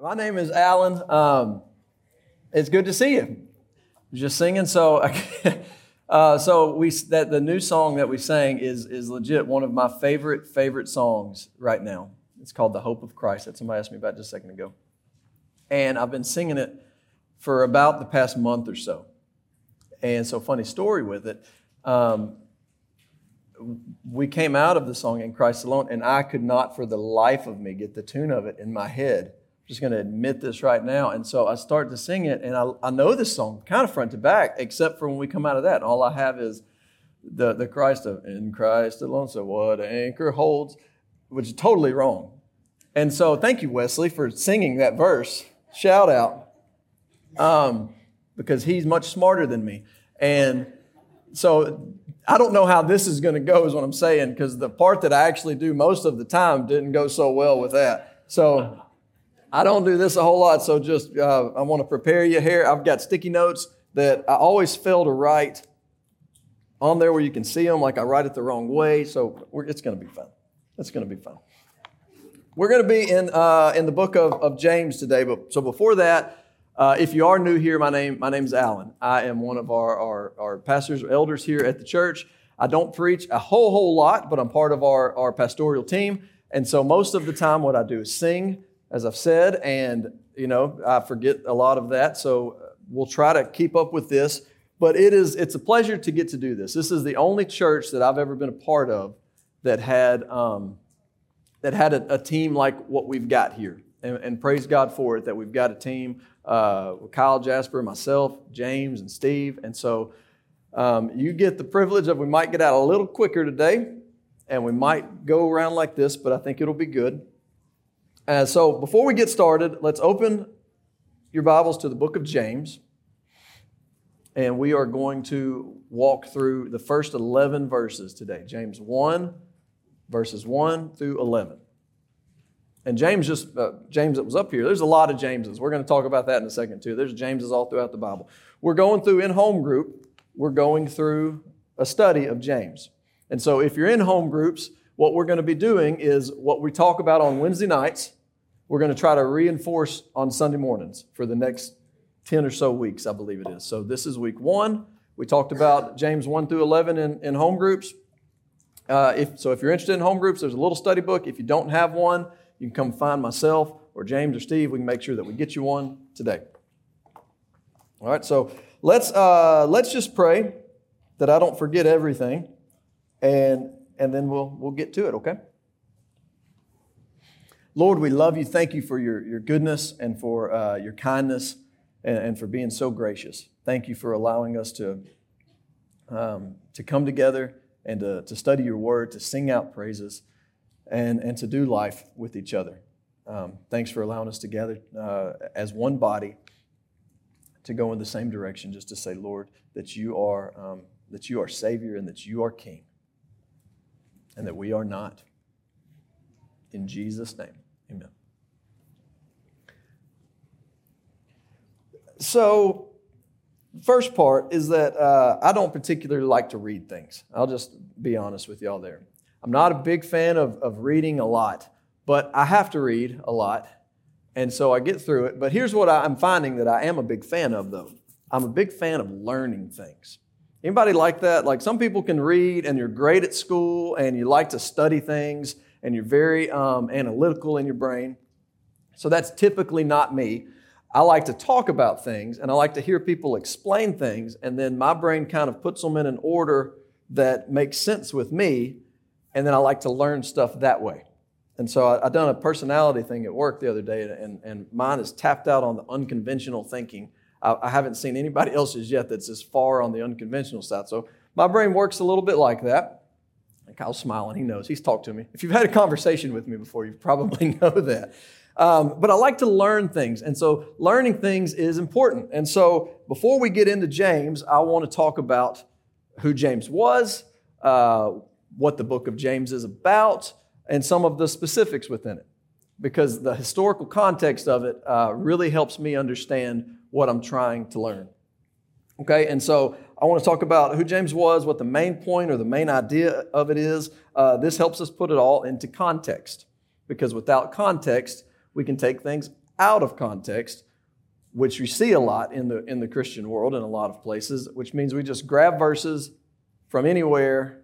My name is Alan. Um, it's good to see you. Just singing. So, uh, so we that the new song that we sang is is legit one of my favorite favorite songs right now. It's called "The Hope of Christ." That somebody asked me about just a second ago, and I've been singing it for about the past month or so. And so, funny story with it. Um, we came out of the song in Christ alone, and I could not for the life of me get the tune of it in my head just going to admit this right now. And so I start to sing it, and I, I know this song kind of front to back, except for when we come out of that. All I have is the, the Christ of in Christ alone. So what anchor holds, which is totally wrong. And so thank you, Wesley, for singing that verse. Shout out. Um, because he's much smarter than me. And so I don't know how this is going to go, is what I'm saying, because the part that I actually do most of the time didn't go so well with that. So I don't do this a whole lot, so just uh, I want to prepare you here. I've got sticky notes that I always fail to write on there where you can see them, like I write it the wrong way. So it's going to be fun. It's going to be fun. We're going to be in uh, in the book of, of James today, but so before that, uh, if you are new here, my name my name's Alan. I am one of our, our, our pastors or elders here at the church. I don't preach a whole whole lot, but I'm part of our, our pastoral team, and so most of the time, what I do is sing as I've said, and you know I forget a lot of that. So we'll try to keep up with this. But it is it's a pleasure to get to do this. This is the only church that I've ever been a part of that had um, that had a, a, team like what we've got here, and, and, praise God for it that we've got a team. Uh, Kyle, Jasper, myself, James, and Steve, and so. Um, you get the privilege of we might get out a little quicker today, and we might go around like this, but I think it'll be good. So before we get started, let's open your Bibles to the book of James. And we are going to walk through the first 11 verses today. James 1, verses 1 through 11. And James just, uh, James that was up here, there's a lot of Jameses. We're going to talk about that in a second too. There's Jameses all throughout the Bible. We're going through in home group, we're going through a study of James. And so if you're in home groups, what we're going to be doing is what we talk about on Wednesday nights we're going to try to reinforce on Sunday mornings for the next 10 or so weeks, I believe it is. So this is week one. We talked about James 1 through 11 in, in home groups. Uh, if, so if you're interested in home groups, there's a little study book. If you don't have one, you can come find myself or James or Steve. We can make sure that we get you one today. All right, so let's, uh, let's just pray that I don't forget everything, and, and then we'll, we'll get to it, okay? Lord, we love you. Thank you for your, your goodness and for uh, your kindness and, and, for being so gracious. Thank you for allowing us to, um, to come together and to, to study your word, to sing out praises, and, and to do life with each other. Um, thanks for allowing us to gather uh, as one body to go in the same direction, just to say, Lord, that you are, um, that you are Savior and that you are King, and that we are not. In Jesus' name. Amen. So, first part is that uh, I don't particularly like to read things. I'll just be honest with y'all there. I'm not a big fan of, of reading a lot, but I have to read a lot. And so I get through it. But here's what I'm finding that I am a big fan of, though. I'm a big fan of learning things. Anybody like that? Like some people can read and you're great at school and you like to study things and you're very um, analytical in your brain. So that's typically not me. I like to talk about things and I like to hear people explain things, and then my brain kind of puts them in an order that makes sense with me, and then I like to learn stuff that way. And so I, done a personality thing at work the other day, and, and mine is tapped out on the unconventional thinking. I, I haven't seen anybody else's yet that's as far on the unconventional side. So my brain works a little bit like that. Kyle's smiling. He knows. He's talked to me. If you've had a conversation with me before, you probably know that. Um, but I like to learn things. And so learning things is important. And so before we get into James, I want to talk about who James was, uh, what the book of James is about, and some of the specifics within it. Because the historical context of it uh, really helps me understand what I'm trying to learn. Okay, and so I want to talk about who James was, what the main point or the main idea of it is. Uh, this helps us put it all into context because without context, we can take things out of context, which we see a lot in the, in the Christian world in a lot of places, which means we just grab verses from anywhere,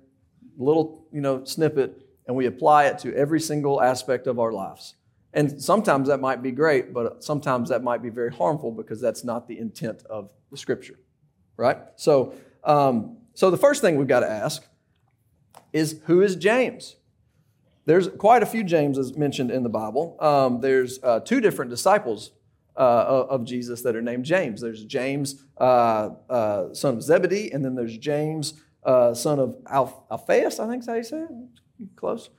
little you know, snippet, and we apply it to every single aspect of our lives. And sometimes that might be great, but sometimes that might be very harmful because that's not the intent of the scripture, right? So, um, so the first thing we've got to ask is who is James? There's quite a few Jameses mentioned in the Bible. Um, there's uh, two different disciples uh, of Jesus that are named James. There's James, uh, uh son of Zebedee, and then there's James, uh, son of Alphaeus, I think is how you say it. Close.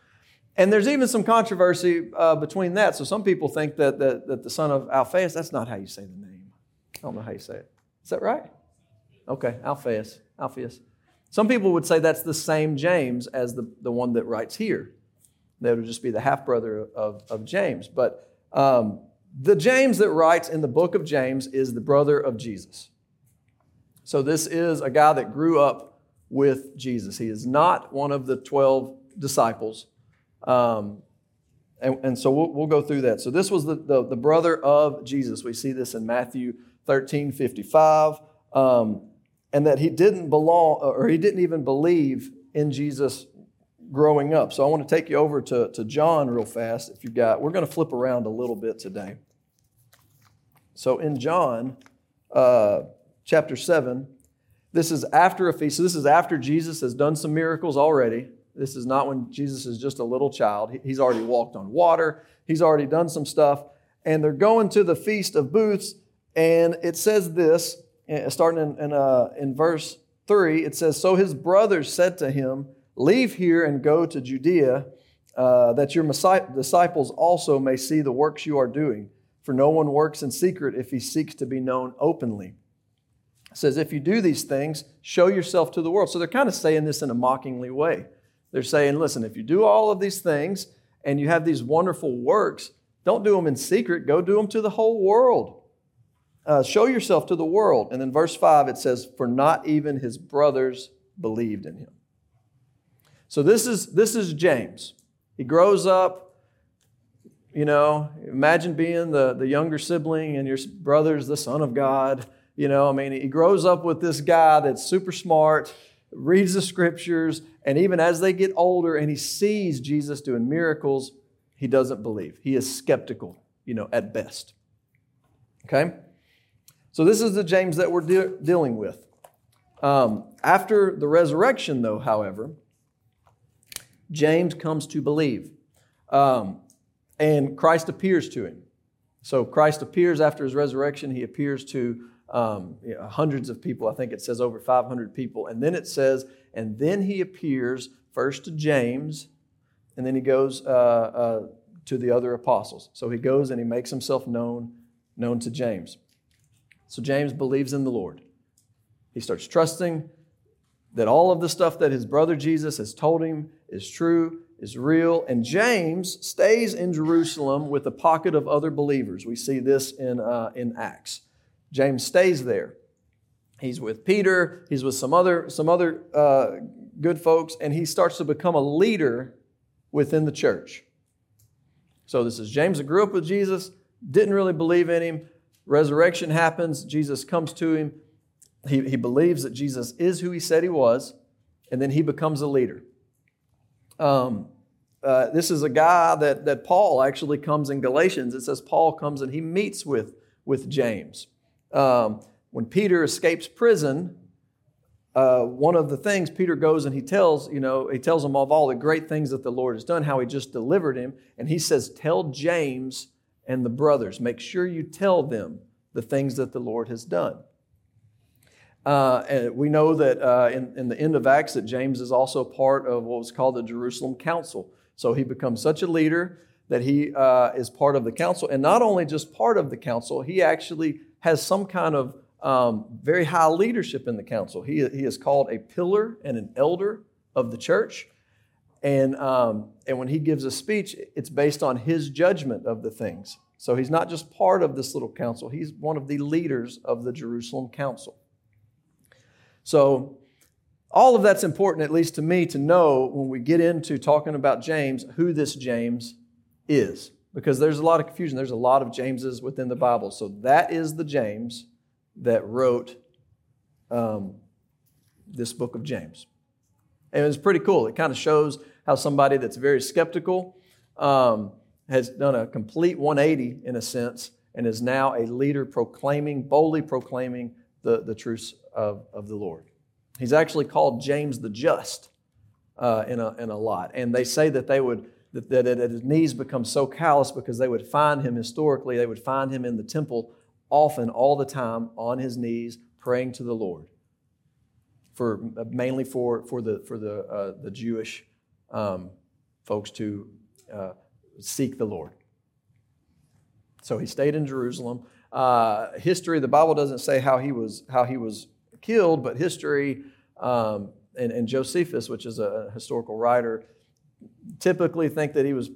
And there's even some controversy uh, between that. So some people think that, that, that the son of Alphaeus, that's not how you say the name. I don't know how you say it. Is that right? Okay, Alphaeus. Alphaeus. Some people would say that's the same James as the, the one that writes here. That would just be the half brother of, of James. But um, the James that writes in the book of James is the brother of Jesus. So this is a guy that grew up with Jesus. He is not one of the 12 disciples. Um, and, and, so we'll, we'll, go through that. So this was the, the, the, brother of Jesus. We see this in Matthew 13 55. Um, and that he didn't belong, or he didn't even believe in Jesus growing up. So I want to take you over to, to John real fast. If you've got, we're going to flip around a little bit today. So in John uh, chapter 7, this is after a feast. So this is after Jesus has done some miracles already. This is not when Jesus is just a little child. He's already walked on water, he's already done some stuff. And they're going to the Feast of Booths. And it says this, starting in, in, uh, in verse 3, it says, So his brothers said to him, Leave here and go to Judea, uh, that your disciples also may see the works you are doing. For no one works in secret if he seeks to be known openly. It says, If you do these things, show yourself to the world. So they're kind of saying this in a mockingly way. They're saying, Listen, if you do all of these things and you have these wonderful works, don't do them in secret, go do them to the whole world. Uh, show yourself to the world. And then verse 5, it says, For not even his brothers believed in him. So this is, this is James. He grows up, you know, imagine being the, the younger sibling and your brother's the son of God. You know, I mean, he grows up with this guy that's super smart, reads the scriptures, and even as they get older and he sees Jesus doing miracles, he doesn't believe. He is skeptical, you know, at best. Okay? So this is the James that we're de- dealing with. Um, after the resurrection, though, however, James comes to believe. Um, and Christ appears to him. So Christ appears after his resurrection. He appears to um, you know, hundreds of people. I think it says over 500 people. And then it says, and then he appears first to James, and then he goes uh, uh, to the other apostles. So he goes and he makes himself known, known to James. So James believes in the Lord. He starts trusting that all of the stuff that his brother Jesus has told him is true, is real. And James stays in Jerusalem with a pocket of other believers. We see this in, uh, in Acts. James stays there. He's with Peter, he's with some other, some other uh, good folks, and he starts to become a leader within the church. So, this is James that grew up with Jesus, didn't really believe in him. Resurrection happens, Jesus comes to him, he, he believes that Jesus is who he said he was, and then he becomes a leader. Um, uh, this is a guy that, that Paul actually comes in Galatians. It says Paul comes and he meets with, with James. Um, when Peter escapes prison, uh, one of the things Peter goes and he tells, you know, he tells him of all the great things that the Lord has done, how he just delivered him. And he says, Tell James and the brothers, make sure you tell them the things that the Lord has done. Uh, and we know that uh, in, in, the end of Acts that James is also part of what was called the Jerusalem Council. So he becomes such a leader that he uh, is part of the council. And not only just part of the council, he actually has some kind of um, very high leadership in the council. He, he is called a pillar and an elder of the church. And, um, and when he gives a speech, it's based on his judgment of the things. So he's not just part of this little council, he's one of the leaders of the Jerusalem Council. So, all of that's important, at least to me, to know when we get into talking about James, who this James is. because there's a lot of confusion. There's a lot of Jameses within the Bible. So that is the James that wrote um, this book of James. And it's pretty cool. It kind of shows how somebody that's very skeptical um, has done a complete 180 in a sense and is now a leader proclaiming, boldly proclaiming the, the truths of, of the Lord. He's actually called James the Just uh, in, a, in a lot. And they say that they would that, that, his knees become so callous because they would find him historically, they would find him in the temple often, all the time, on his knees, praying to the Lord. For mainly for, for the for the uh, the Jewish um, folks to uh, seek the Lord. So he stayed in Jerusalem. Uh, history, the Bible doesn't say how he was how he was killed, but history um, and, and, Josephus, which is a historical writer, typically think that he was.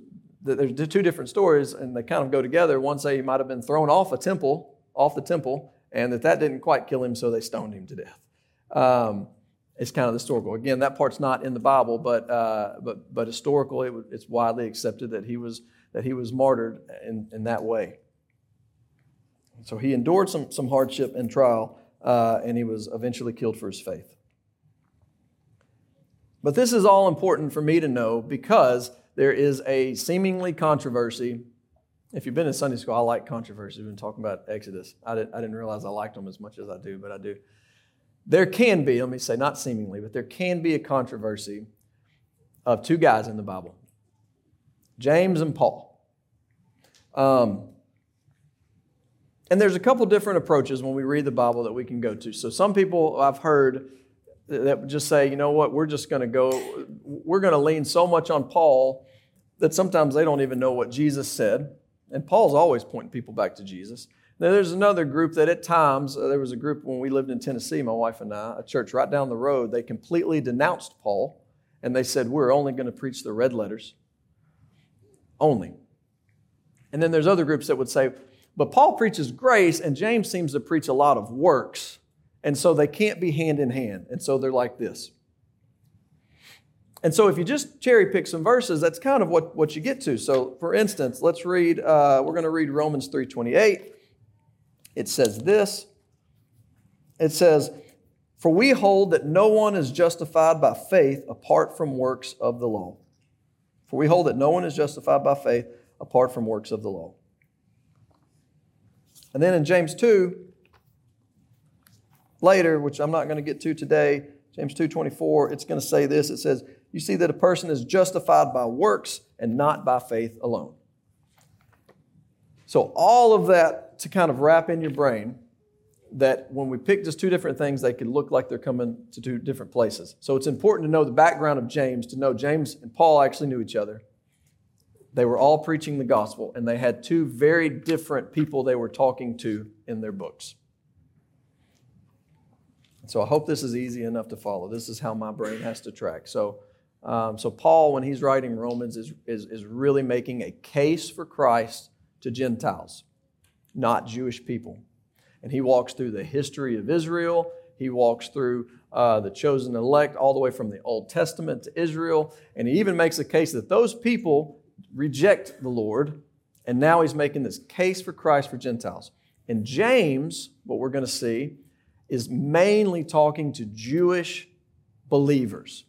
That there's two different stories, and they kind of go together. One say he might have been thrown off a temple, off the temple, and that that didn't quite kill him, so they stoned him to death. Um, it's kind of historical. Again, that part's not in the Bible, but uh, but but historical, it, it's widely accepted that he was that he was martyred in, in that way. So he endured some some hardship and trial, uh, and he was eventually killed for his faith. But this is all important for me to know because there is a seemingly controversy. If you've been in Sunday school, I like controversy. We've been talking about Exodus. I didn't, I didn't realize I liked them as much as I do, but I do. There can be, let me say, not seemingly, but there can be a controversy of two guys in the Bible James and Paul. Um, and there's a couple different approaches when we read the Bible that we can go to. So, some people I've heard that just say, you know what, we're just going to go, we're going to lean so much on Paul that sometimes they don't even know what Jesus said. And Paul's always pointing people back to Jesus. Now, there's another group that at times, uh, there was a group when we lived in Tennessee, my wife and I, a church right down the road, they completely denounced Paul and they said, We're only going to preach the red letters. Only. And then there's other groups that would say, But Paul preaches grace and James seems to preach a lot of works. And so they can't be hand in hand. And so they're like this. And so if you just cherry pick some verses, that's kind of what, what you get to. So for instance, let's read, uh, we're going to read Romans 3.28 it says this it says, For we hold that no one is justified by faith apart from works of the law. For we hold that no one is justified by faith apart from works of the law. And then in James 2, later, which I'm not going to get to today, James 2:24, it's going to say this. It says, "You see that a person is justified by works and not by faith alone." So all of that to kind of wrap in your brain that when we pick just two different things, they could look like they're coming to two different places. So it's important to know the background of James, to know James and Paul actually knew each other. They were all preaching the gospel, and they had two very different people they were talking to in their books. So I hope this is easy enough to follow. This is how my brain has to track. So, um, so Paul, when he's writing Romans, is, is, is really making a case for Christ to Gentiles not Jewish people. And he walks through the history of Israel. He walks through uh, the chosen elect all the way from the Old Testament to Israel. And he even makes a case that those people reject the Lord. And now he's making this case for Christ for Gentiles. And James, what we're going to see, is mainly talking to Jewish believers.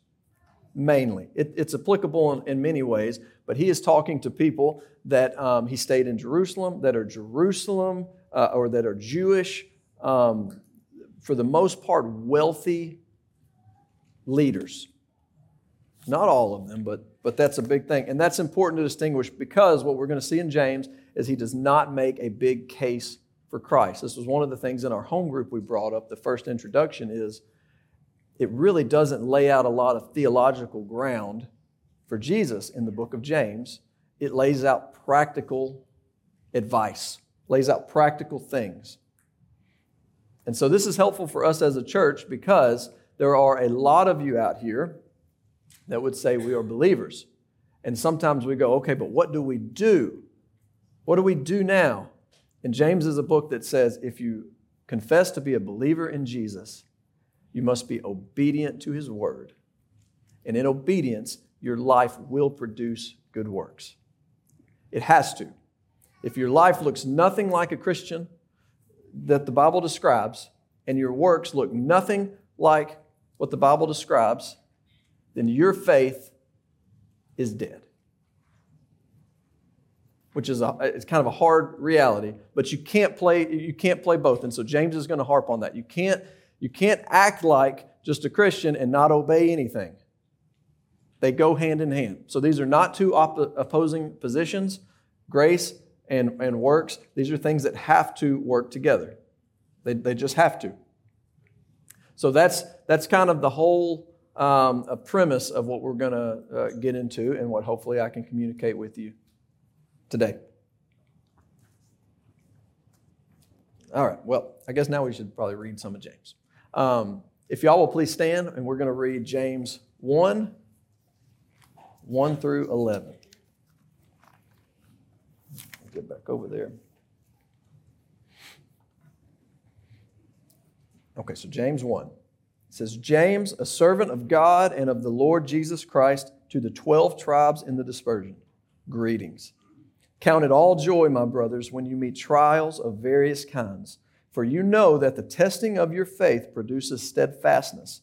Mainly. It, it's applicable in, in many ways, but he is talking to people that um, he stayed in Jerusalem, that are Jerusalem uh, or that are Jewish, um, for the most part, wealthy leaders. Not all of them, but, but that's a big thing. And that's important to distinguish because what we're going to see in James is he does not make a big case for Christ. This was one of the things in our home group we brought up. The first introduction is it really doesn't lay out a lot of theological ground for Jesus in the book of James, it lays out practical advice, lays out practical things. And so this is helpful for us as a church because there are a lot of you out here that would say we are believers. And sometimes we go, okay, but what do we do? What do we do now? And James is a book that says if you confess to be a believer in Jesus, you must be obedient to his word. And in obedience, your life will produce good works. It has to. If your life looks nothing like a Christian that the Bible describes, and your works look nothing like what the Bible describes, then your faith is dead. Which is a, it's kind of a hard reality, but you can't play you can't play both. And so James is going to harp on that. You can't you can't act like just a Christian and not obey anything. They go hand in hand. So these are not two op- opposing positions. Grace and, and works, these are things that have to work together. They, they just have to. So that's, that's kind of the whole um, premise of what we're going to uh, get into and what hopefully I can communicate with you today. All right, well, I guess now we should probably read some of James. Um, if y'all will please stand, and we're going to read James 1 1 through 11 get back over there. Okay, so James 1. It says, James, a servant of God and of the Lord Jesus Christ, to the 12 tribes in the dispersion, greetings. Count it all joy, my brothers, when you meet trials of various kinds, for you know that the testing of your faith produces steadfastness.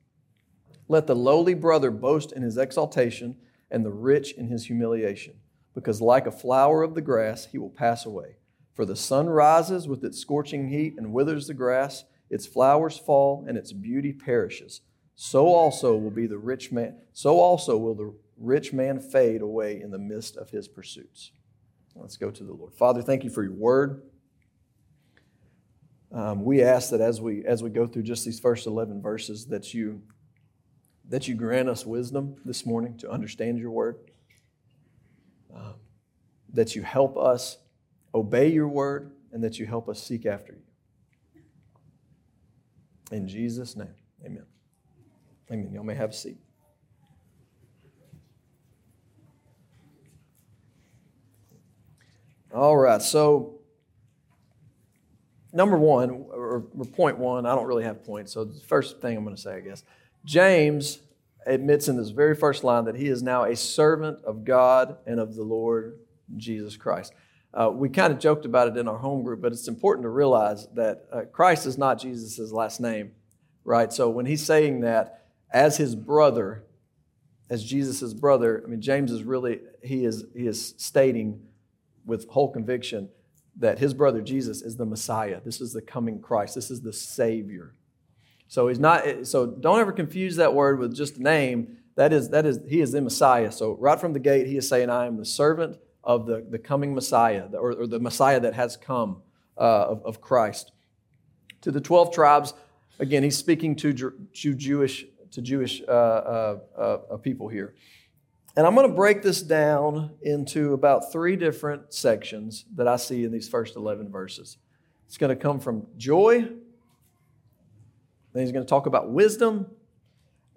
Let the lowly brother boast in his exaltation, and the rich in his humiliation, because like a flower of the grass, he will pass away. For the sun rises with its scorching heat and withers the grass, its flowers fall, and its beauty perishes. So also will be the rich man, so also will the rich man fade away in the midst of his pursuits. Let's go to the Lord. Father, thank you for your word. Um, we ask that as we as we go through just these first 11 verses that you that you grant us wisdom this morning to understand your word um, that you help us obey your word, and that you help us seek after you. In Jesus' name, amen. Amen. Y'all may have a seat. All right, so number one, or, point one, I don't really have points, so the first thing I'm going to say, I guess, James admits in this very first line that he is now a servant of God and of the Lord Jesus Christ. Uh, we kind of joked about it in our home group, but it's important to realize that uh, Christ is not Jesus' last name, right? So when he's saying that as his brother, as Jesus' brother, I mean, James is really, he is, he is stating with whole conviction that his brother Jesus is the Messiah. This is the coming Christ. This is the Savior. So he's not, so don't ever confuse that word with just a name. That is, that is, he is the Messiah. So right from the gate, he is saying, I am the servant of the, the coming Messiah, or, or the Messiah that has come uh, of, of Christ. To the 12 tribes, again, he's speaking to, to Jewish, to Jewish uh, uh, uh, people here. And I'm going to break this down into about three different sections that I see in these first 11 verses. It's going to come from joy, then he's going to talk about wisdom,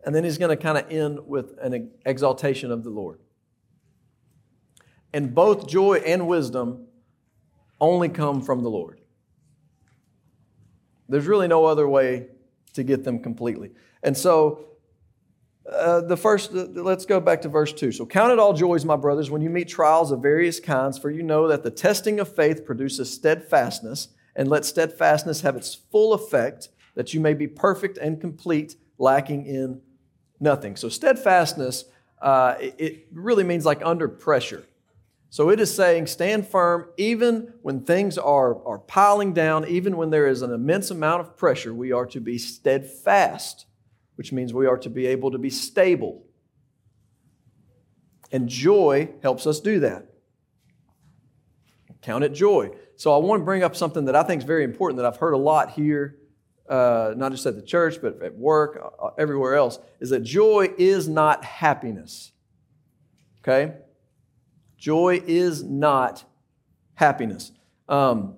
and then he's going to kind of end with an exaltation of the Lord. And both joy and wisdom only come from the Lord. There's really no other way to get them completely. And so, uh, the first, uh, let's go back to verse 2. So, count it all joys, my brothers, when you meet trials of various kinds, for you know that the testing of faith produces steadfastness, and let steadfastness have its full effect, that you may be perfect and complete, lacking in nothing. So, steadfastness, uh, it really means like under pressure. So it is saying, stand firm even when things are, are piling down, even when there is an immense amount of pressure, we are to be steadfast, which means we are to be able to be stable. And joy helps us do that. Count it joy. So I want to bring up something that I think is very important that I've heard a lot here, uh, not just at the church, but at work, uh, everywhere else, is that joy is not happiness. Okay? Joy is not happiness. Um,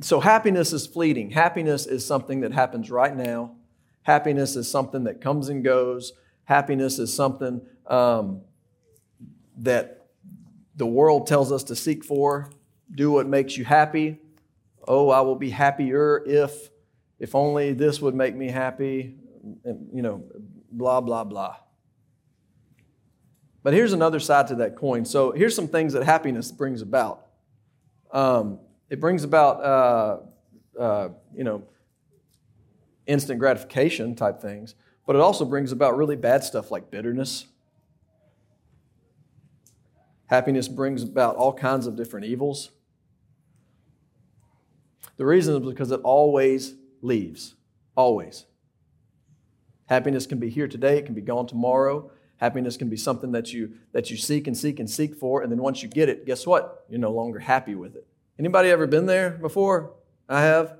so happiness is fleeting. Happiness is something that happens right now. Happiness is something that comes and goes. Happiness is something um, that the world tells us to seek for. Do what makes you happy. Oh, I will be happier if, if only this would make me happy. You know, blah, blah, blah. But here's another side to that coin. So here's some things that happiness brings about. Um, it brings about, uh, uh, you know, instant gratification type things, but it also brings about really bad stuff like bitterness. Happiness brings about all kinds of different evils. The reason is because it always leaves. Always. Happiness can be here today, it can be gone tomorrow. Happiness can be something that you that you seek and seek and seek for, and then once you get it, guess what? You're no longer happy with it. Anybody ever been there before? I have.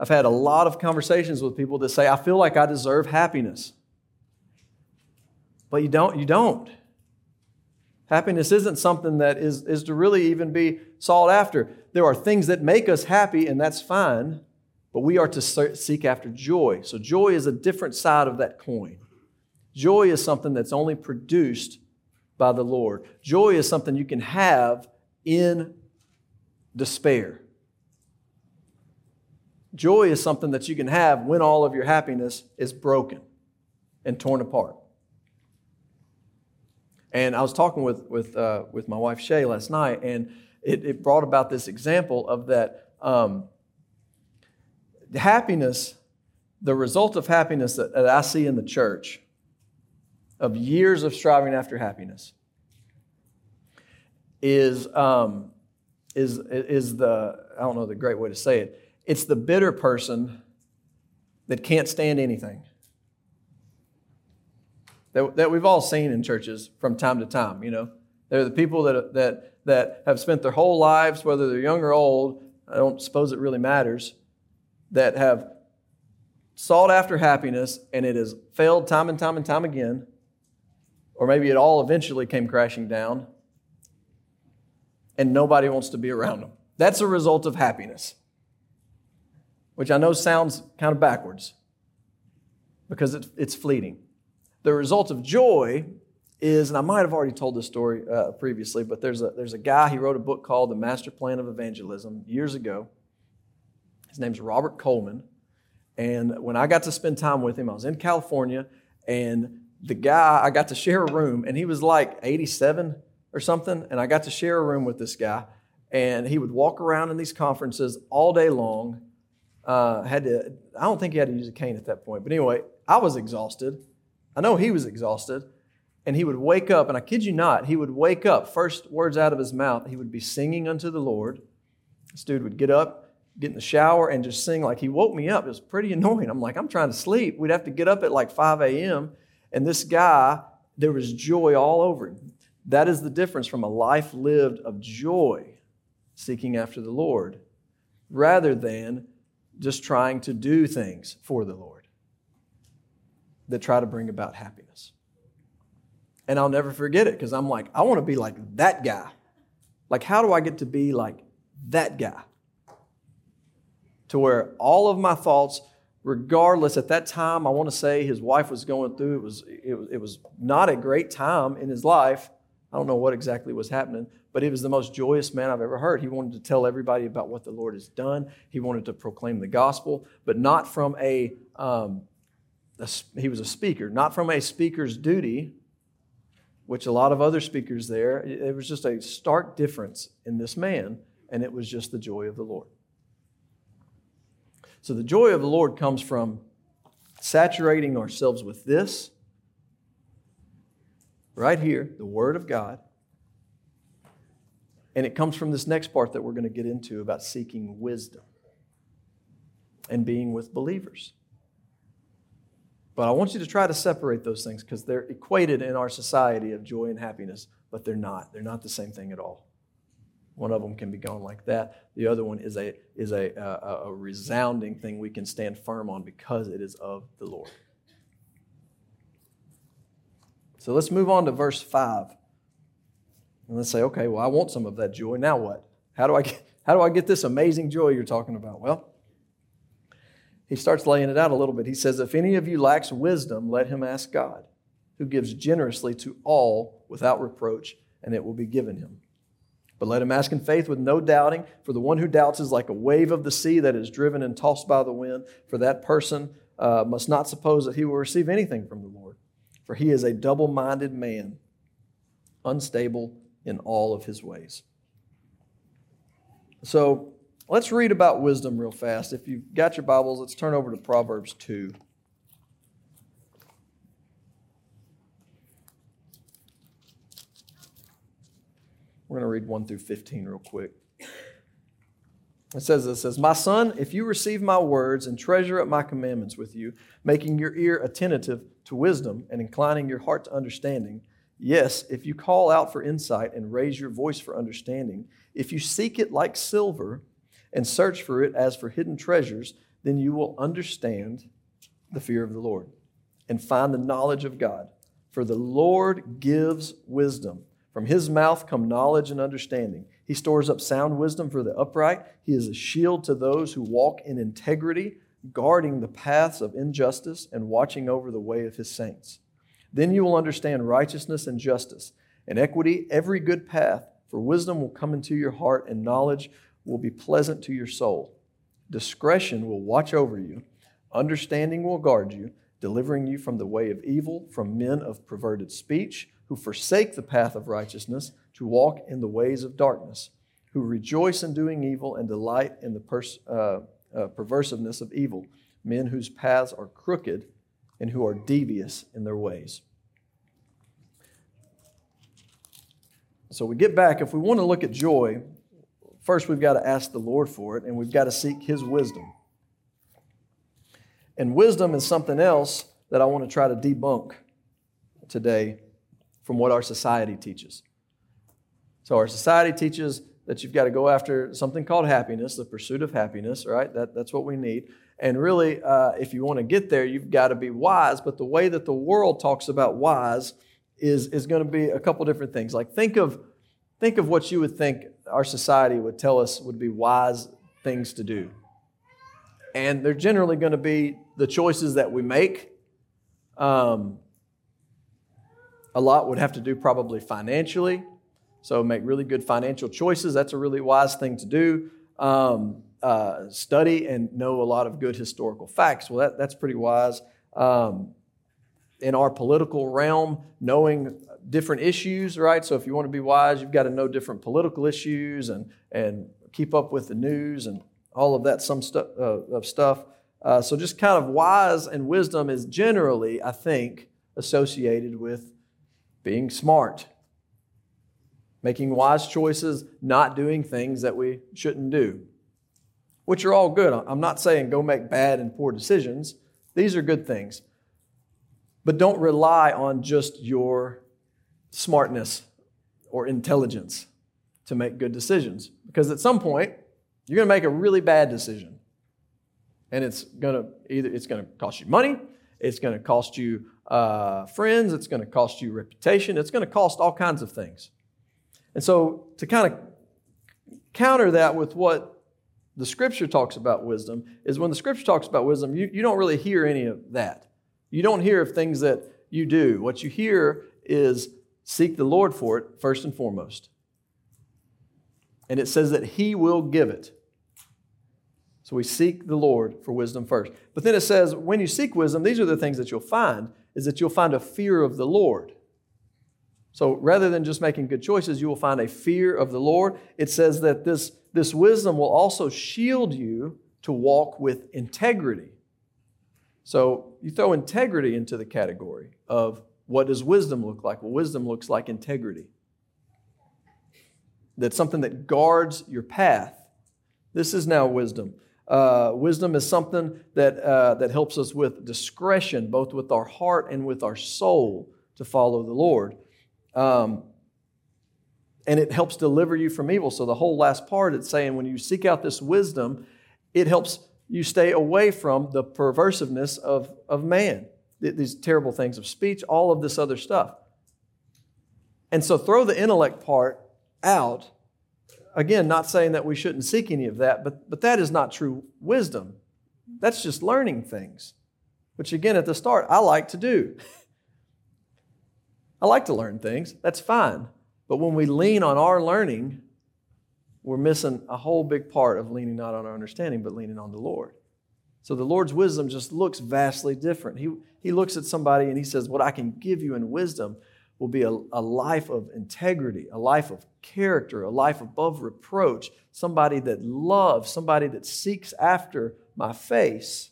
I've had a lot of conversations with people that say, I feel like I deserve happiness. But you don't, you don't. Happiness isn't something that is, is to really even be sought after. There are things that make us happy, and that's fine, but we are to seek after joy. So, joy is a different side of that coin. Joy is something that's only produced by the Lord. Joy is something you can have in despair. Joy is something that you can have when all of your happiness is broken and torn apart. And I was talking with, with, uh, with my wife Shay last night, and it, it brought about this example of that um, happiness, the result of happiness that, that I see in the church, of years of striving after happiness, is um, is, is the, I don't know the great way to say it, it's the bitter person that can't stand anything. That, that we've all seen in churches from time to time, you know. They're the people that, that, that have spent their whole lives, whether they're young or old, I don't suppose it really matters, that have sought after happiness and it has failed time and time and time again, or maybe it all eventually came crashing down and nobody wants to be around them. That's a result of happiness, which I know sounds kind of backwards because it's fleeting. The result of joy is, and I might have already told this story uh, previously, but there's a, there's a guy, he wrote a book called The Master Plan of Evangelism years ago. His name's Robert Coleman. And when I got to spend time with him, I was in California, and the guy, I got to share a room, and he was like 87 or something, and I got to share a room with this guy, and he would walk around in these conferences all day long. Uh, had to, I don't think he had to use a cane at that point, but anyway, I was exhausted. I know he was exhausted, and he would wake up, and I kid you not, he would wake up. First words out of his mouth, he would be singing unto the Lord. This dude would get up, get in the shower, and just sing like he woke me up. It was pretty annoying. I'm like, I'm trying to sleep. We'd have to get up at like 5 a.m. And this guy, there was joy all over him. That is the difference from a life lived of joy, seeking after the Lord, rather than just trying to do things for the Lord that try to bring about happiness. And I'll never forget it because I'm like, I want to be like that guy. Like, how do I get to be like that guy? To where all of my thoughts, regardless, at that time, I want to say his wife was going through, it was, it it was not a great time in his life. I don't know what exactly was happening, but he was the most joyous man I've ever heard. He wanted to tell everybody about what the Lord has done. He wanted to proclaim the gospel, but not from a, um, a he was a speaker, not from a speaker's duty, which a lot of other speakers there, it was just a stark difference in this man, and it was just the joy of the Lord. So the joy of the Lord comes from saturating ourselves with this right here, the Word of God. And it comes from this next part that we're going to get into about seeking wisdom and being with believers. But I want you to try to separate those things because they're equated in our society of joy and happiness, but they're not. They're not the same thing at all. One of them can be gone like that. The other one is a, is a, a, a resounding thing we can stand firm on because it is of the Lord. So let's move on to verse 5. And let's say, okay, well, I want some of that joy. Now what? How do I get, how do I get this amazing joy you're talking about? Well, he starts laying it out a little bit. He says, If any of you lacks wisdom, let him ask God, who gives generously to all without reproach, and it will be given him. But let him ask in faith with no doubting, for the one who doubts is like a wave of the sea that is driven and tossed by the wind. For that person uh, must not suppose that he will receive anything from the Lord, for he is a double minded man, unstable in all of his ways. So let's read about wisdom real fast. If you've got your Bibles, let's turn over to Proverbs 2. We're going to read 1 through 15 real quick. It says this says, My son, if you receive my words and treasure up my commandments with you, making your ear attentive to wisdom and inclining your heart to understanding, yes, if you call out for insight and raise your voice for understanding, if you seek it like silver and search for it as for hidden treasures, then you will understand the fear of the Lord and find the knowledge of God. For the Lord gives wisdom. From his mouth come knowledge and understanding. He stores up sound wisdom for the upright. He is a shield to those who walk in integrity, guarding the paths of injustice and watching over the way of his saints. Then you will understand righteousness and justice and equity, every good path, for wisdom will come into your heart and knowledge will be pleasant to your soul. Discretion will watch over you, understanding will guard you, delivering you from the way of evil, from men of perverted speech who forsake the path of righteousness to walk in the ways of darkness, who rejoice in doing evil and delight in the pers- uh, uh, perversiveness of evil, men whose paths are crooked and who are devious in their ways. So we get back, if we want to look at joy, first we've got to ask the Lord for it and we've got to seek His wisdom. And wisdom is something else that I want to try to debunk today from what our society teaches. So, our society teaches that you've got to go after something called happiness, the pursuit of happiness, right? That, that's what we need. And really, uh, if you want to get there, you've got to be wise. But the way that the world talks about wise is, is going to be a couple different things. Like, think of, think of what you would think our society would tell us would be wise things to do. And they're generally going to be the choices that we make. Um, a lot would have to do probably financially. So make really good financial choices. That's a really wise thing to do. Um, uh, study and know a lot of good historical facts. Well, that, that's pretty wise. Um, in our political realm, knowing different issues, right? So if you want to be wise, you've got to know different political issues and, and keep up with the news and all of that some stu- uh, of stuff. Uh, so just kind of wise and wisdom is generally, I think, associated with being smart, making wise choices, not doing things that we shouldn't do, which are all good. I'm not saying go make bad and poor decisions, these are good things. But don't rely on just your smartness or intelligence to make good decisions because at some point you're going to make a really bad decision and it's going to either it's going to cost you money it's going to cost you uh, friends, it's going to cost you reputation, it's going to cost all kinds of things. And so, to kind of counter that with what the scripture talks about wisdom, is when the scripture talks about wisdom, you, you don't really hear any of that. You don't hear of things that you do. What you hear is seek the Lord for it first and foremost. And it says that He will give it. So we seek the Lord for wisdom first. But then it says, when you seek wisdom, these are the things that you'll find, is that you'll find a fear of the Lord. So rather than just making good choices, you will find a fear of the Lord. It says that this, this wisdom will also shield you to walk with integrity. So you throw integrity into the category of what does wisdom look like? Well, wisdom looks like integrity. That's something that guards your path. This is now wisdom. Uh, wisdom is something that, uh, that helps us with discretion, both with our heart and with our soul, to follow the Lord. Um, and it helps deliver you from evil. So, the whole last part, it's saying when you seek out this wisdom, it helps you stay away from the perversiveness of, of man, these terrible things of speech, all of this other stuff. And so, throw the intellect part out again, not saying that we shouldn't seek any of that, but, but that is not true wisdom. That's just learning things, which again, at the start, I like to do. I like to learn things. That's fine. But when we lean on our learning, we're missing a whole big part of leaning not on our understanding, but leaning on the Lord. So the Lord's wisdom just looks vastly different. He, he looks at somebody and he says, What I can give you in wisdom will be a, a life of integrity, a life of character, a life above reproach, somebody that loves, somebody that seeks after my face,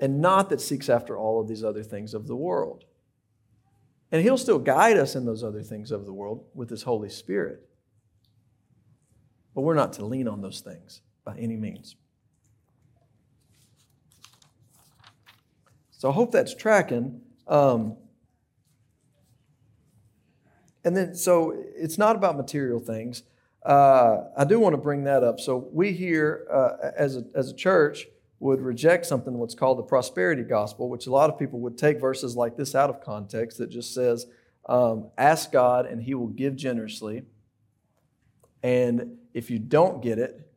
and not that seeks after all of these other things of the world. And He'll still guide us in those other things of the world with His Holy Spirit. But we're not to lean on those things by any means. So I hope that's tracking. Um, and then, so it's not about material things. Uh, I do want to bring that up. So we here, uh, as, a, as a church, would reject something what's called the prosperity gospel, which a lot of people would take verses like this out of context that just says, um, ask God and he will give generously. And if you don't get it,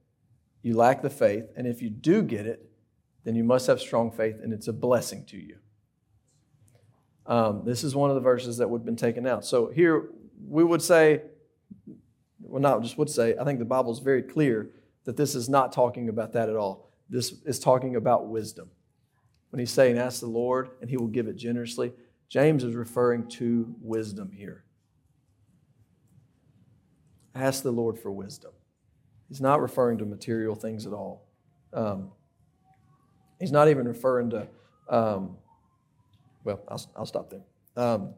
you lack the faith. And if you do get it, then you must have strong faith and it's a blessing to you. Um, this is one of the verses that would have been taken out. So here we would say, well, not just would say, I think the Bible is very clear that this is not talking about that at all. This is talking about wisdom. When he's saying, ask the Lord and he will give it generously, James is referring to wisdom here. Ask the Lord for wisdom. He's not referring to material things at all. Um, he's not even referring to um, well, I'll, I'll stop there. Um,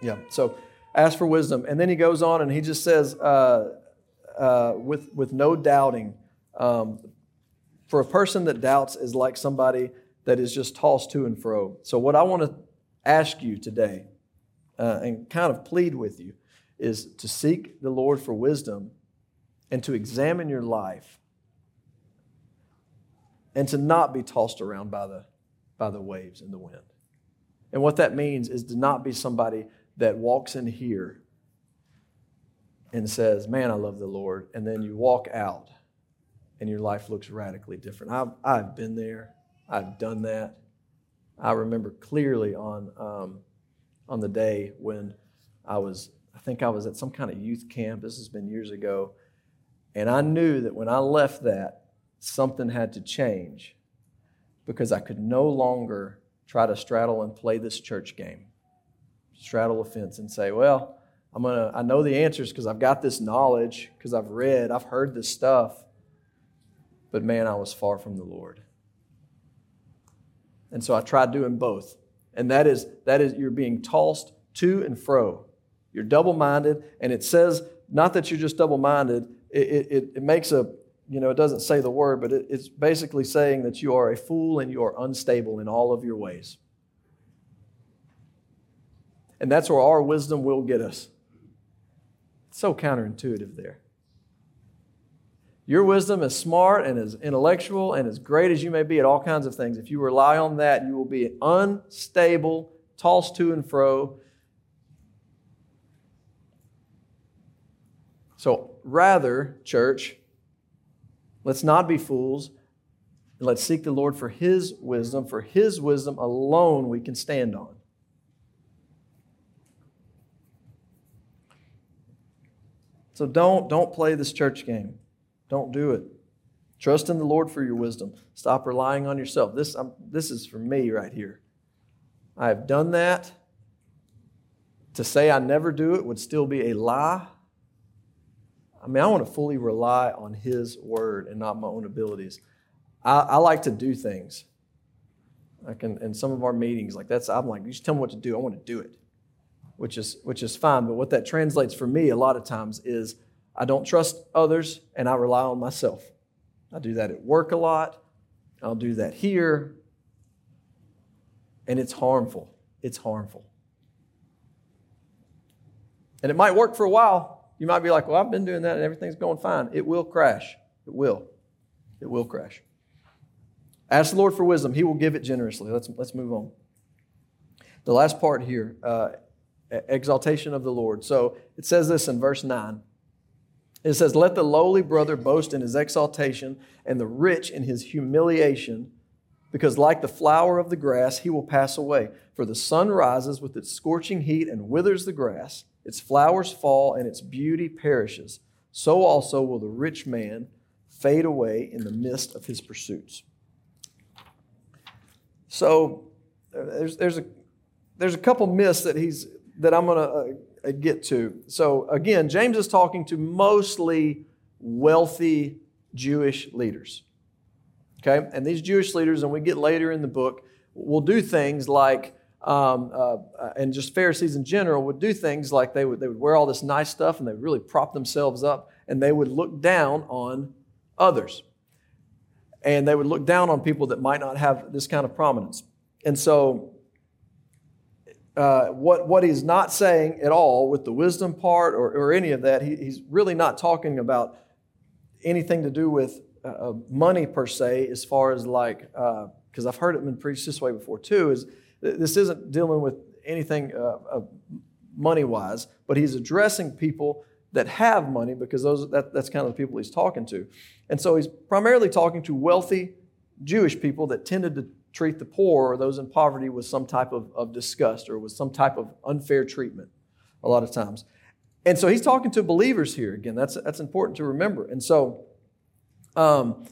yeah, so ask for wisdom. And then he goes on and he just says, uh, uh, with, with no doubting, um, for a person that doubts is like somebody that is just tossed to and fro. So, what I want to ask you today uh, and kind of plead with you is to seek the Lord for wisdom and to examine your life and to not be tossed around by the, by the waves and the wind. And what that means is to not be somebody that walks in here and says, Man, I love the Lord. And then you walk out and your life looks radically different. I've, I've been there, I've done that. I remember clearly on, um, on the day when I was, I think I was at some kind of youth camp. This has been years ago. And I knew that when I left that, something had to change because I could no longer try to straddle and play this church game, straddle a fence and say, well, I'm gonna, I know the answers because I've got this knowledge, because I've read, I've heard this stuff. But man, I was far from the Lord. And so I tried doing both. And that is, that is you're being tossed to and fro. You're double minded, and it says, not that you're just double minded, it, it, it makes a, you know, it doesn't say the word, but it, it's basically saying that you are a fool and you are unstable in all of your ways. And that's where our wisdom will get us. It's so counterintuitive there. Your wisdom is smart and as intellectual and as great as you may be at all kinds of things. If you rely on that, you will be unstable, tossed to and fro. So, rather, church, Let's not be fools. Let's seek the Lord for His wisdom. For His wisdom alone we can stand on. So don't, don't play this church game. Don't do it. Trust in the Lord for your wisdom. Stop relying on yourself. This, I'm, this is for me right here. I have done that. To say I never do it would still be a lie. I mean, I want to fully rely on His word and not my own abilities. I, I like to do things. Like in, in some of our meetings, like that's I'm like, you just tell me what to do. I want to do it, which is which is fine. But what that translates for me a lot of times is I don't trust others and I rely on myself. I do that at work a lot. I'll do that here. And it's harmful. It's harmful. And it might work for a while, you might be like, well, I've been doing that and everything's going fine. It will crash. It will. It will crash. Ask the Lord for wisdom. He will give it generously. Let's, let's move on. The last part here, uh, exaltation of the Lord. So it says this in verse 9. It says, Let the lowly brother boast in his exaltation, and the rich in his humiliation, because like the flower of the grass, he will pass away. For the sun rises with its scorching heat and withers the grass, its flowers fall, and its beauty perishes. So also will the rich man fade away in the midst of his pursuits. So there's, there's, a, there's a couple myths that, he's, that I'm going to uh, get to. So again, James is talking to mostly wealthy Jewish leaders. Okay? And these Jewish leaders, and we get later in the book, will do things like, um, uh, and just Pharisees in general would do things like they would, they would wear all this nice stuff and they would really prop themselves up and they would look down on others. And they would look down on people that might not have this kind of prominence. And so, uh, what, what he's not saying at all with the wisdom part or, or any of that, he, he's really not talking about anything to do with uh, uh money per se, as far as like, because uh, I've heard it been preached this way before too, is this isn't dealing with anything uh, money wise, but he's addressing people that have money because those, that, that's kind of the people he's talking to. And so he's primarily talking to wealthy Jewish people that tended to treat the poor or those in poverty with some type of, of disgust or with some type of unfair treatment a lot of times. And so he's talking to believers here. Again, that's, that's important to remember. And so, um,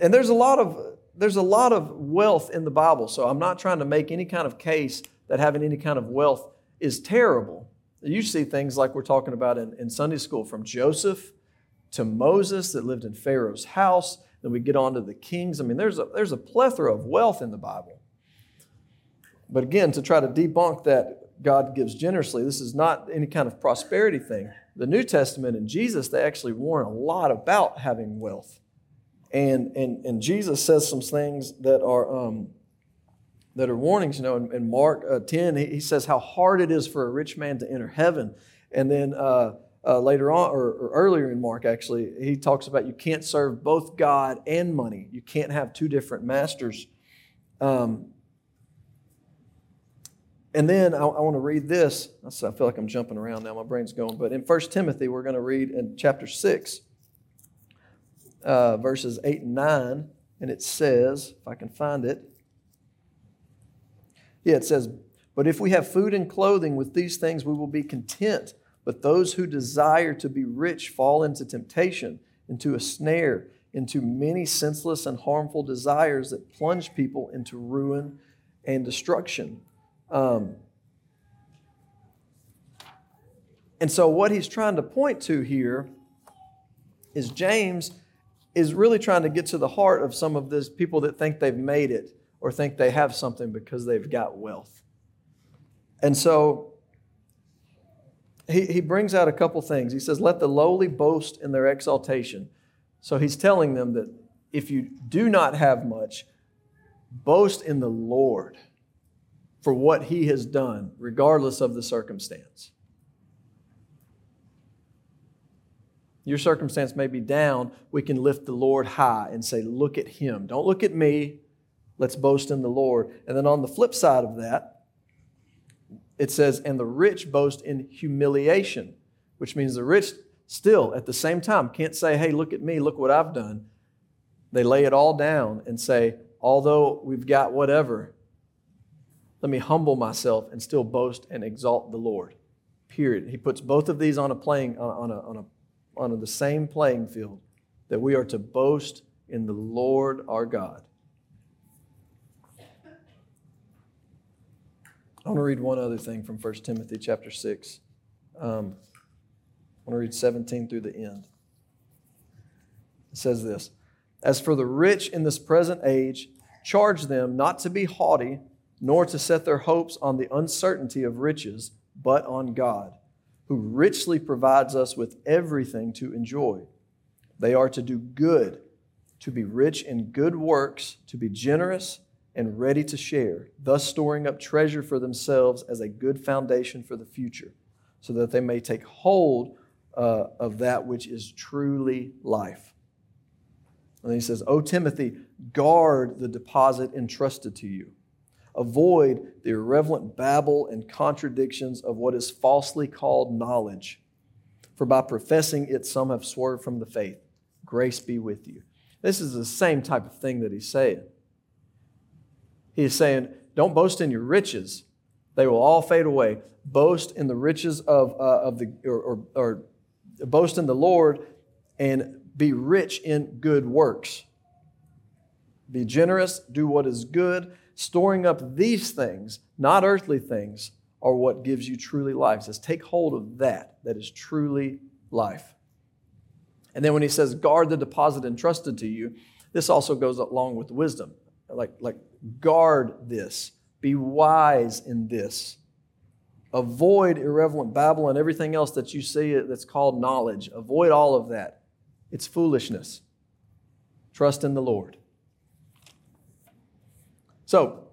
and there's a lot of there's a lot of wealth in the Bible. So I'm not trying to make any kind of case that having any kind of wealth is terrible. You see things like we're talking about in, in Sunday school from Joseph to Moses that lived in Pharaoh's house. Then we get on to the kings. I mean, there's a, there's a plethora of wealth in the Bible. But again, to try to debunk that God gives generously, this is not any kind of prosperity thing. The New Testament and Jesus, they actually warn a lot about having wealth. And, and, and Jesus says some things that are, um, that are warnings. You know, in, in Mark uh, 10, he, he, says how hard it is for a rich man to enter heaven. And then uh, uh, later on, or, or, earlier in Mark, actually, he talks about you can't serve both God and money. You can't have two different masters. Um, and then I, I want to read this. I feel like I'm jumping around now. My brain's going. But in 1 Timothy, we're going to read in chapter 6, uh, verses 8 and 9. And it says, if I can find it, yeah, it says, But if we have food and clothing with these things, we will be content. But those who desire to be rich fall into temptation, into a snare, into many senseless and harmful desires that plunge people into ruin and destruction. Um, and so, what he's trying to point to here is James is really trying to get to the heart of some of these people that think they've made it or think they have something because they've got wealth. And so, he, he brings out a couple things. He says, Let the lowly boast in their exaltation. So he's telling them that if you do not have much, boast in the Lord for what he has done, regardless of the circumstance. Your circumstance may be down. We can lift the Lord high and say, Look at him. Don't look at me. Let's boast in the Lord. And then on the flip side of that, it says, and the rich boast in humiliation, which means the rich still at the same time can't say, hey, look at me, look what I've done. They lay it all down and say, although we've got whatever, let me humble myself and still boast and exalt the Lord. Period. He puts both of these on a playing on a, on a on the same playing field that we are to boast in the Lord our God. I want to read one other thing from 1 Timothy chapter 6. Um, I want to read 17 through the end. It says this As for the rich in this present age, charge them not to be haughty, nor to set their hopes on the uncertainty of riches, but on God, who richly provides us with everything to enjoy. They are to do good, to be rich in good works, to be generous and ready to share, thus storing up treasure for themselves as a good foundation for the future, so that they may take hold uh, of that which is truly life. And he says, O Timothy, guard the deposit entrusted to you. Avoid the irreverent babble and contradictions of what is falsely called knowledge. For by professing it, some have swerved from the faith. Grace be with you. This is the same type of thing that he's saying. He's saying, Don't boast in your riches, they will all fade away. Boast in the riches of, uh, of the, or, or, or boast in the Lord and be rich in good works. Be generous, do what is good, storing up these things, not earthly things, are what gives you truly life. He says, take hold of that, that is truly life. And then when he says, guard the deposit entrusted to you, this also goes along with wisdom. Like, like guard this, be wise in this. Avoid irrelevant babble and everything else that you see that's called knowledge. Avoid all of that. It's foolishness. Trust in the Lord. So,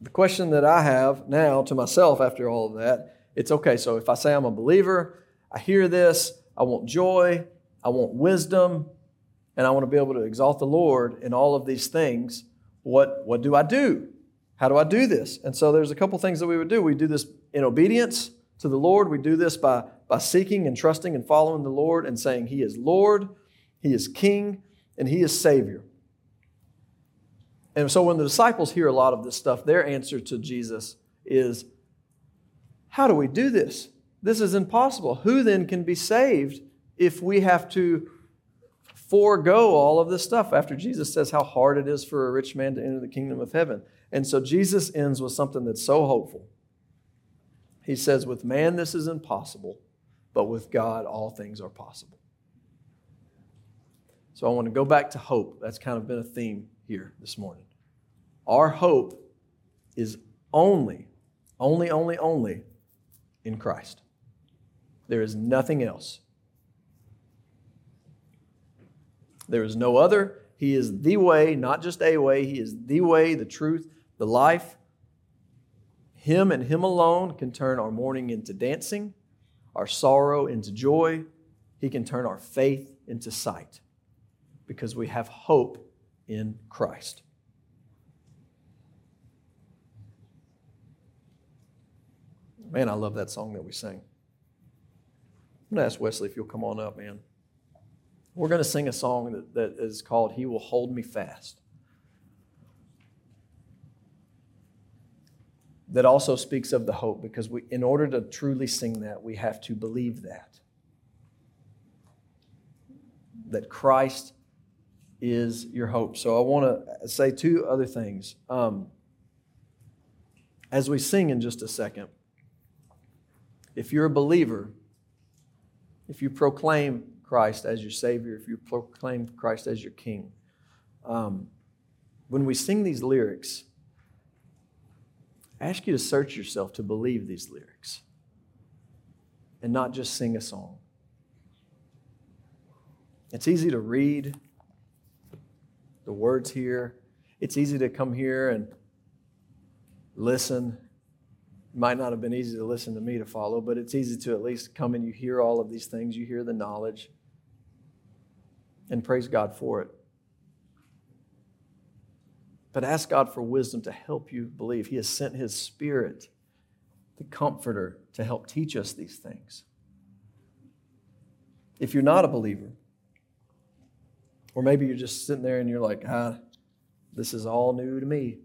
the question that I have now to myself after all of that, it's okay. So, if I say I'm a believer, I hear this, I want joy, I want wisdom, and I want to be able to exalt the Lord in all of these things, what, what do I do? How do I do this? And so there's a couple things that we would do. We do this in obedience to the Lord. We do this by, by seeking and trusting and following the Lord and saying, He is Lord, He is King, and He is Savior. And so when the disciples hear a lot of this stuff, their answer to Jesus is, How do we do this? This is impossible. Who then can be saved if we have to forego all of this stuff after Jesus says how hard it is for a rich man to enter the kingdom of heaven? And so Jesus ends with something that's so hopeful. He says, With man, this is impossible, but with God, all things are possible. So I want to go back to hope. That's kind of been a theme here this morning. Our hope is only, only, only, only in Christ. There is nothing else. There is no other. He is the way, not just a way. He is the way, the truth, the life. Him and Him alone can turn our mourning into dancing, our sorrow into joy. He can turn our faith into sight because we have hope in Christ. Man, I love that song that we sang. I'm going to ask Wesley if you'll come on up, man. We're going to sing a song that, that is called He Will Hold Me Fast. That also speaks of the hope because we, in order to truly sing that, we have to believe that. That Christ is your hope. So I want to say two other things. Um, as we sing in just a second, if you're a believer, if you proclaim Christ as your Savior, if you proclaim Christ as your King, um, when we sing these lyrics, I ask you to search yourself to believe these lyrics and not just sing a song. It's easy to read the words here. It's easy to come here and listen. It might not have been easy to listen to me to follow, but it's easy to at least come and you hear all of these things. You hear the knowledge. And praise God for it. But ask God for wisdom to help you believe. He has sent His Spirit, the Comforter, to help teach us these things. If you're not a believer, or maybe you're just sitting there and you're like, ah, this is all new to me.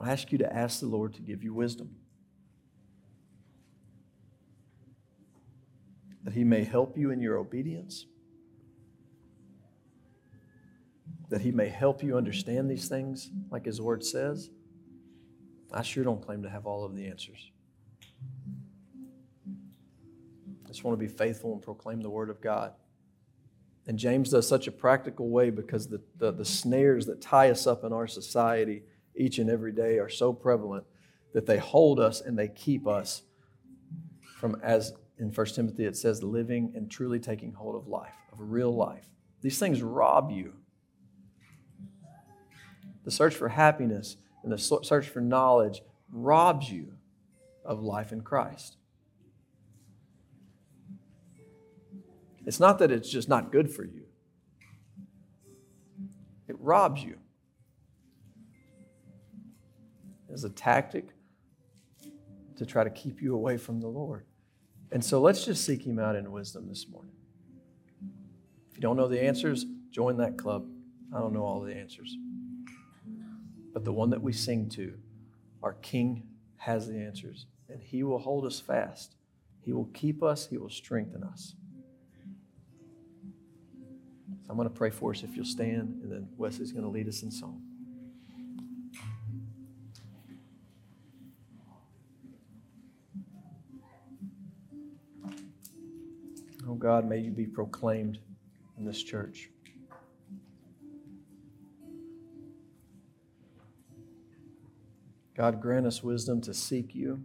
I ask you to ask the Lord to give you wisdom. That He may help you in your obedience. That He may help you understand these things like His Word says. I sure don't claim to have all of the answers just want to be faithful and proclaim the word of God. And James does such a practical way because the, the, the, snares that tie us up in our society each and every day are so prevalent that they hold us and they keep us from, as in 1 Timothy it says, living and truly taking hold of life, of real life. These things rob you. The search for happiness and the search for knowledge robs you of life in Christ. It's not that it's just not good for you. it robs you. It's a tactic to try to keep you away from the Lord. And so let's just seek Him out in wisdom this morning. If you don't know the answers, join that club. I don't know all the answers. But the one that we sing to, our King has the answers, and He will hold us fast. He will keep us, He will strengthen us. So I'm going to pray for us if you'll stand, and then Wesley's going to lead us in song. Oh God, may you be proclaimed in this church. God, grant us wisdom to seek you,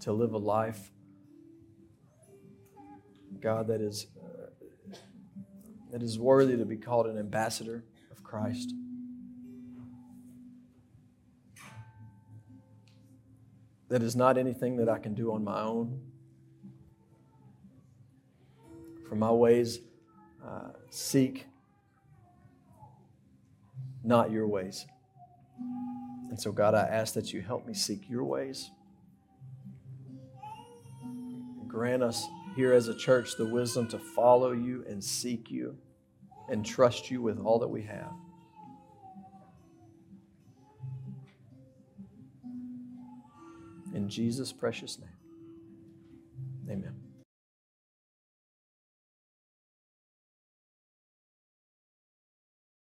to live a life, God, that is, that is worthy to be called an ambassador of Christ. That is not anything that I can do on my own. For my ways uh, seek not your ways. And so, God, I ask that you help me seek your ways. Grant us here as a church the wisdom to follow you and seek you and trust you with all that we have. In Jesus' precious name, amen.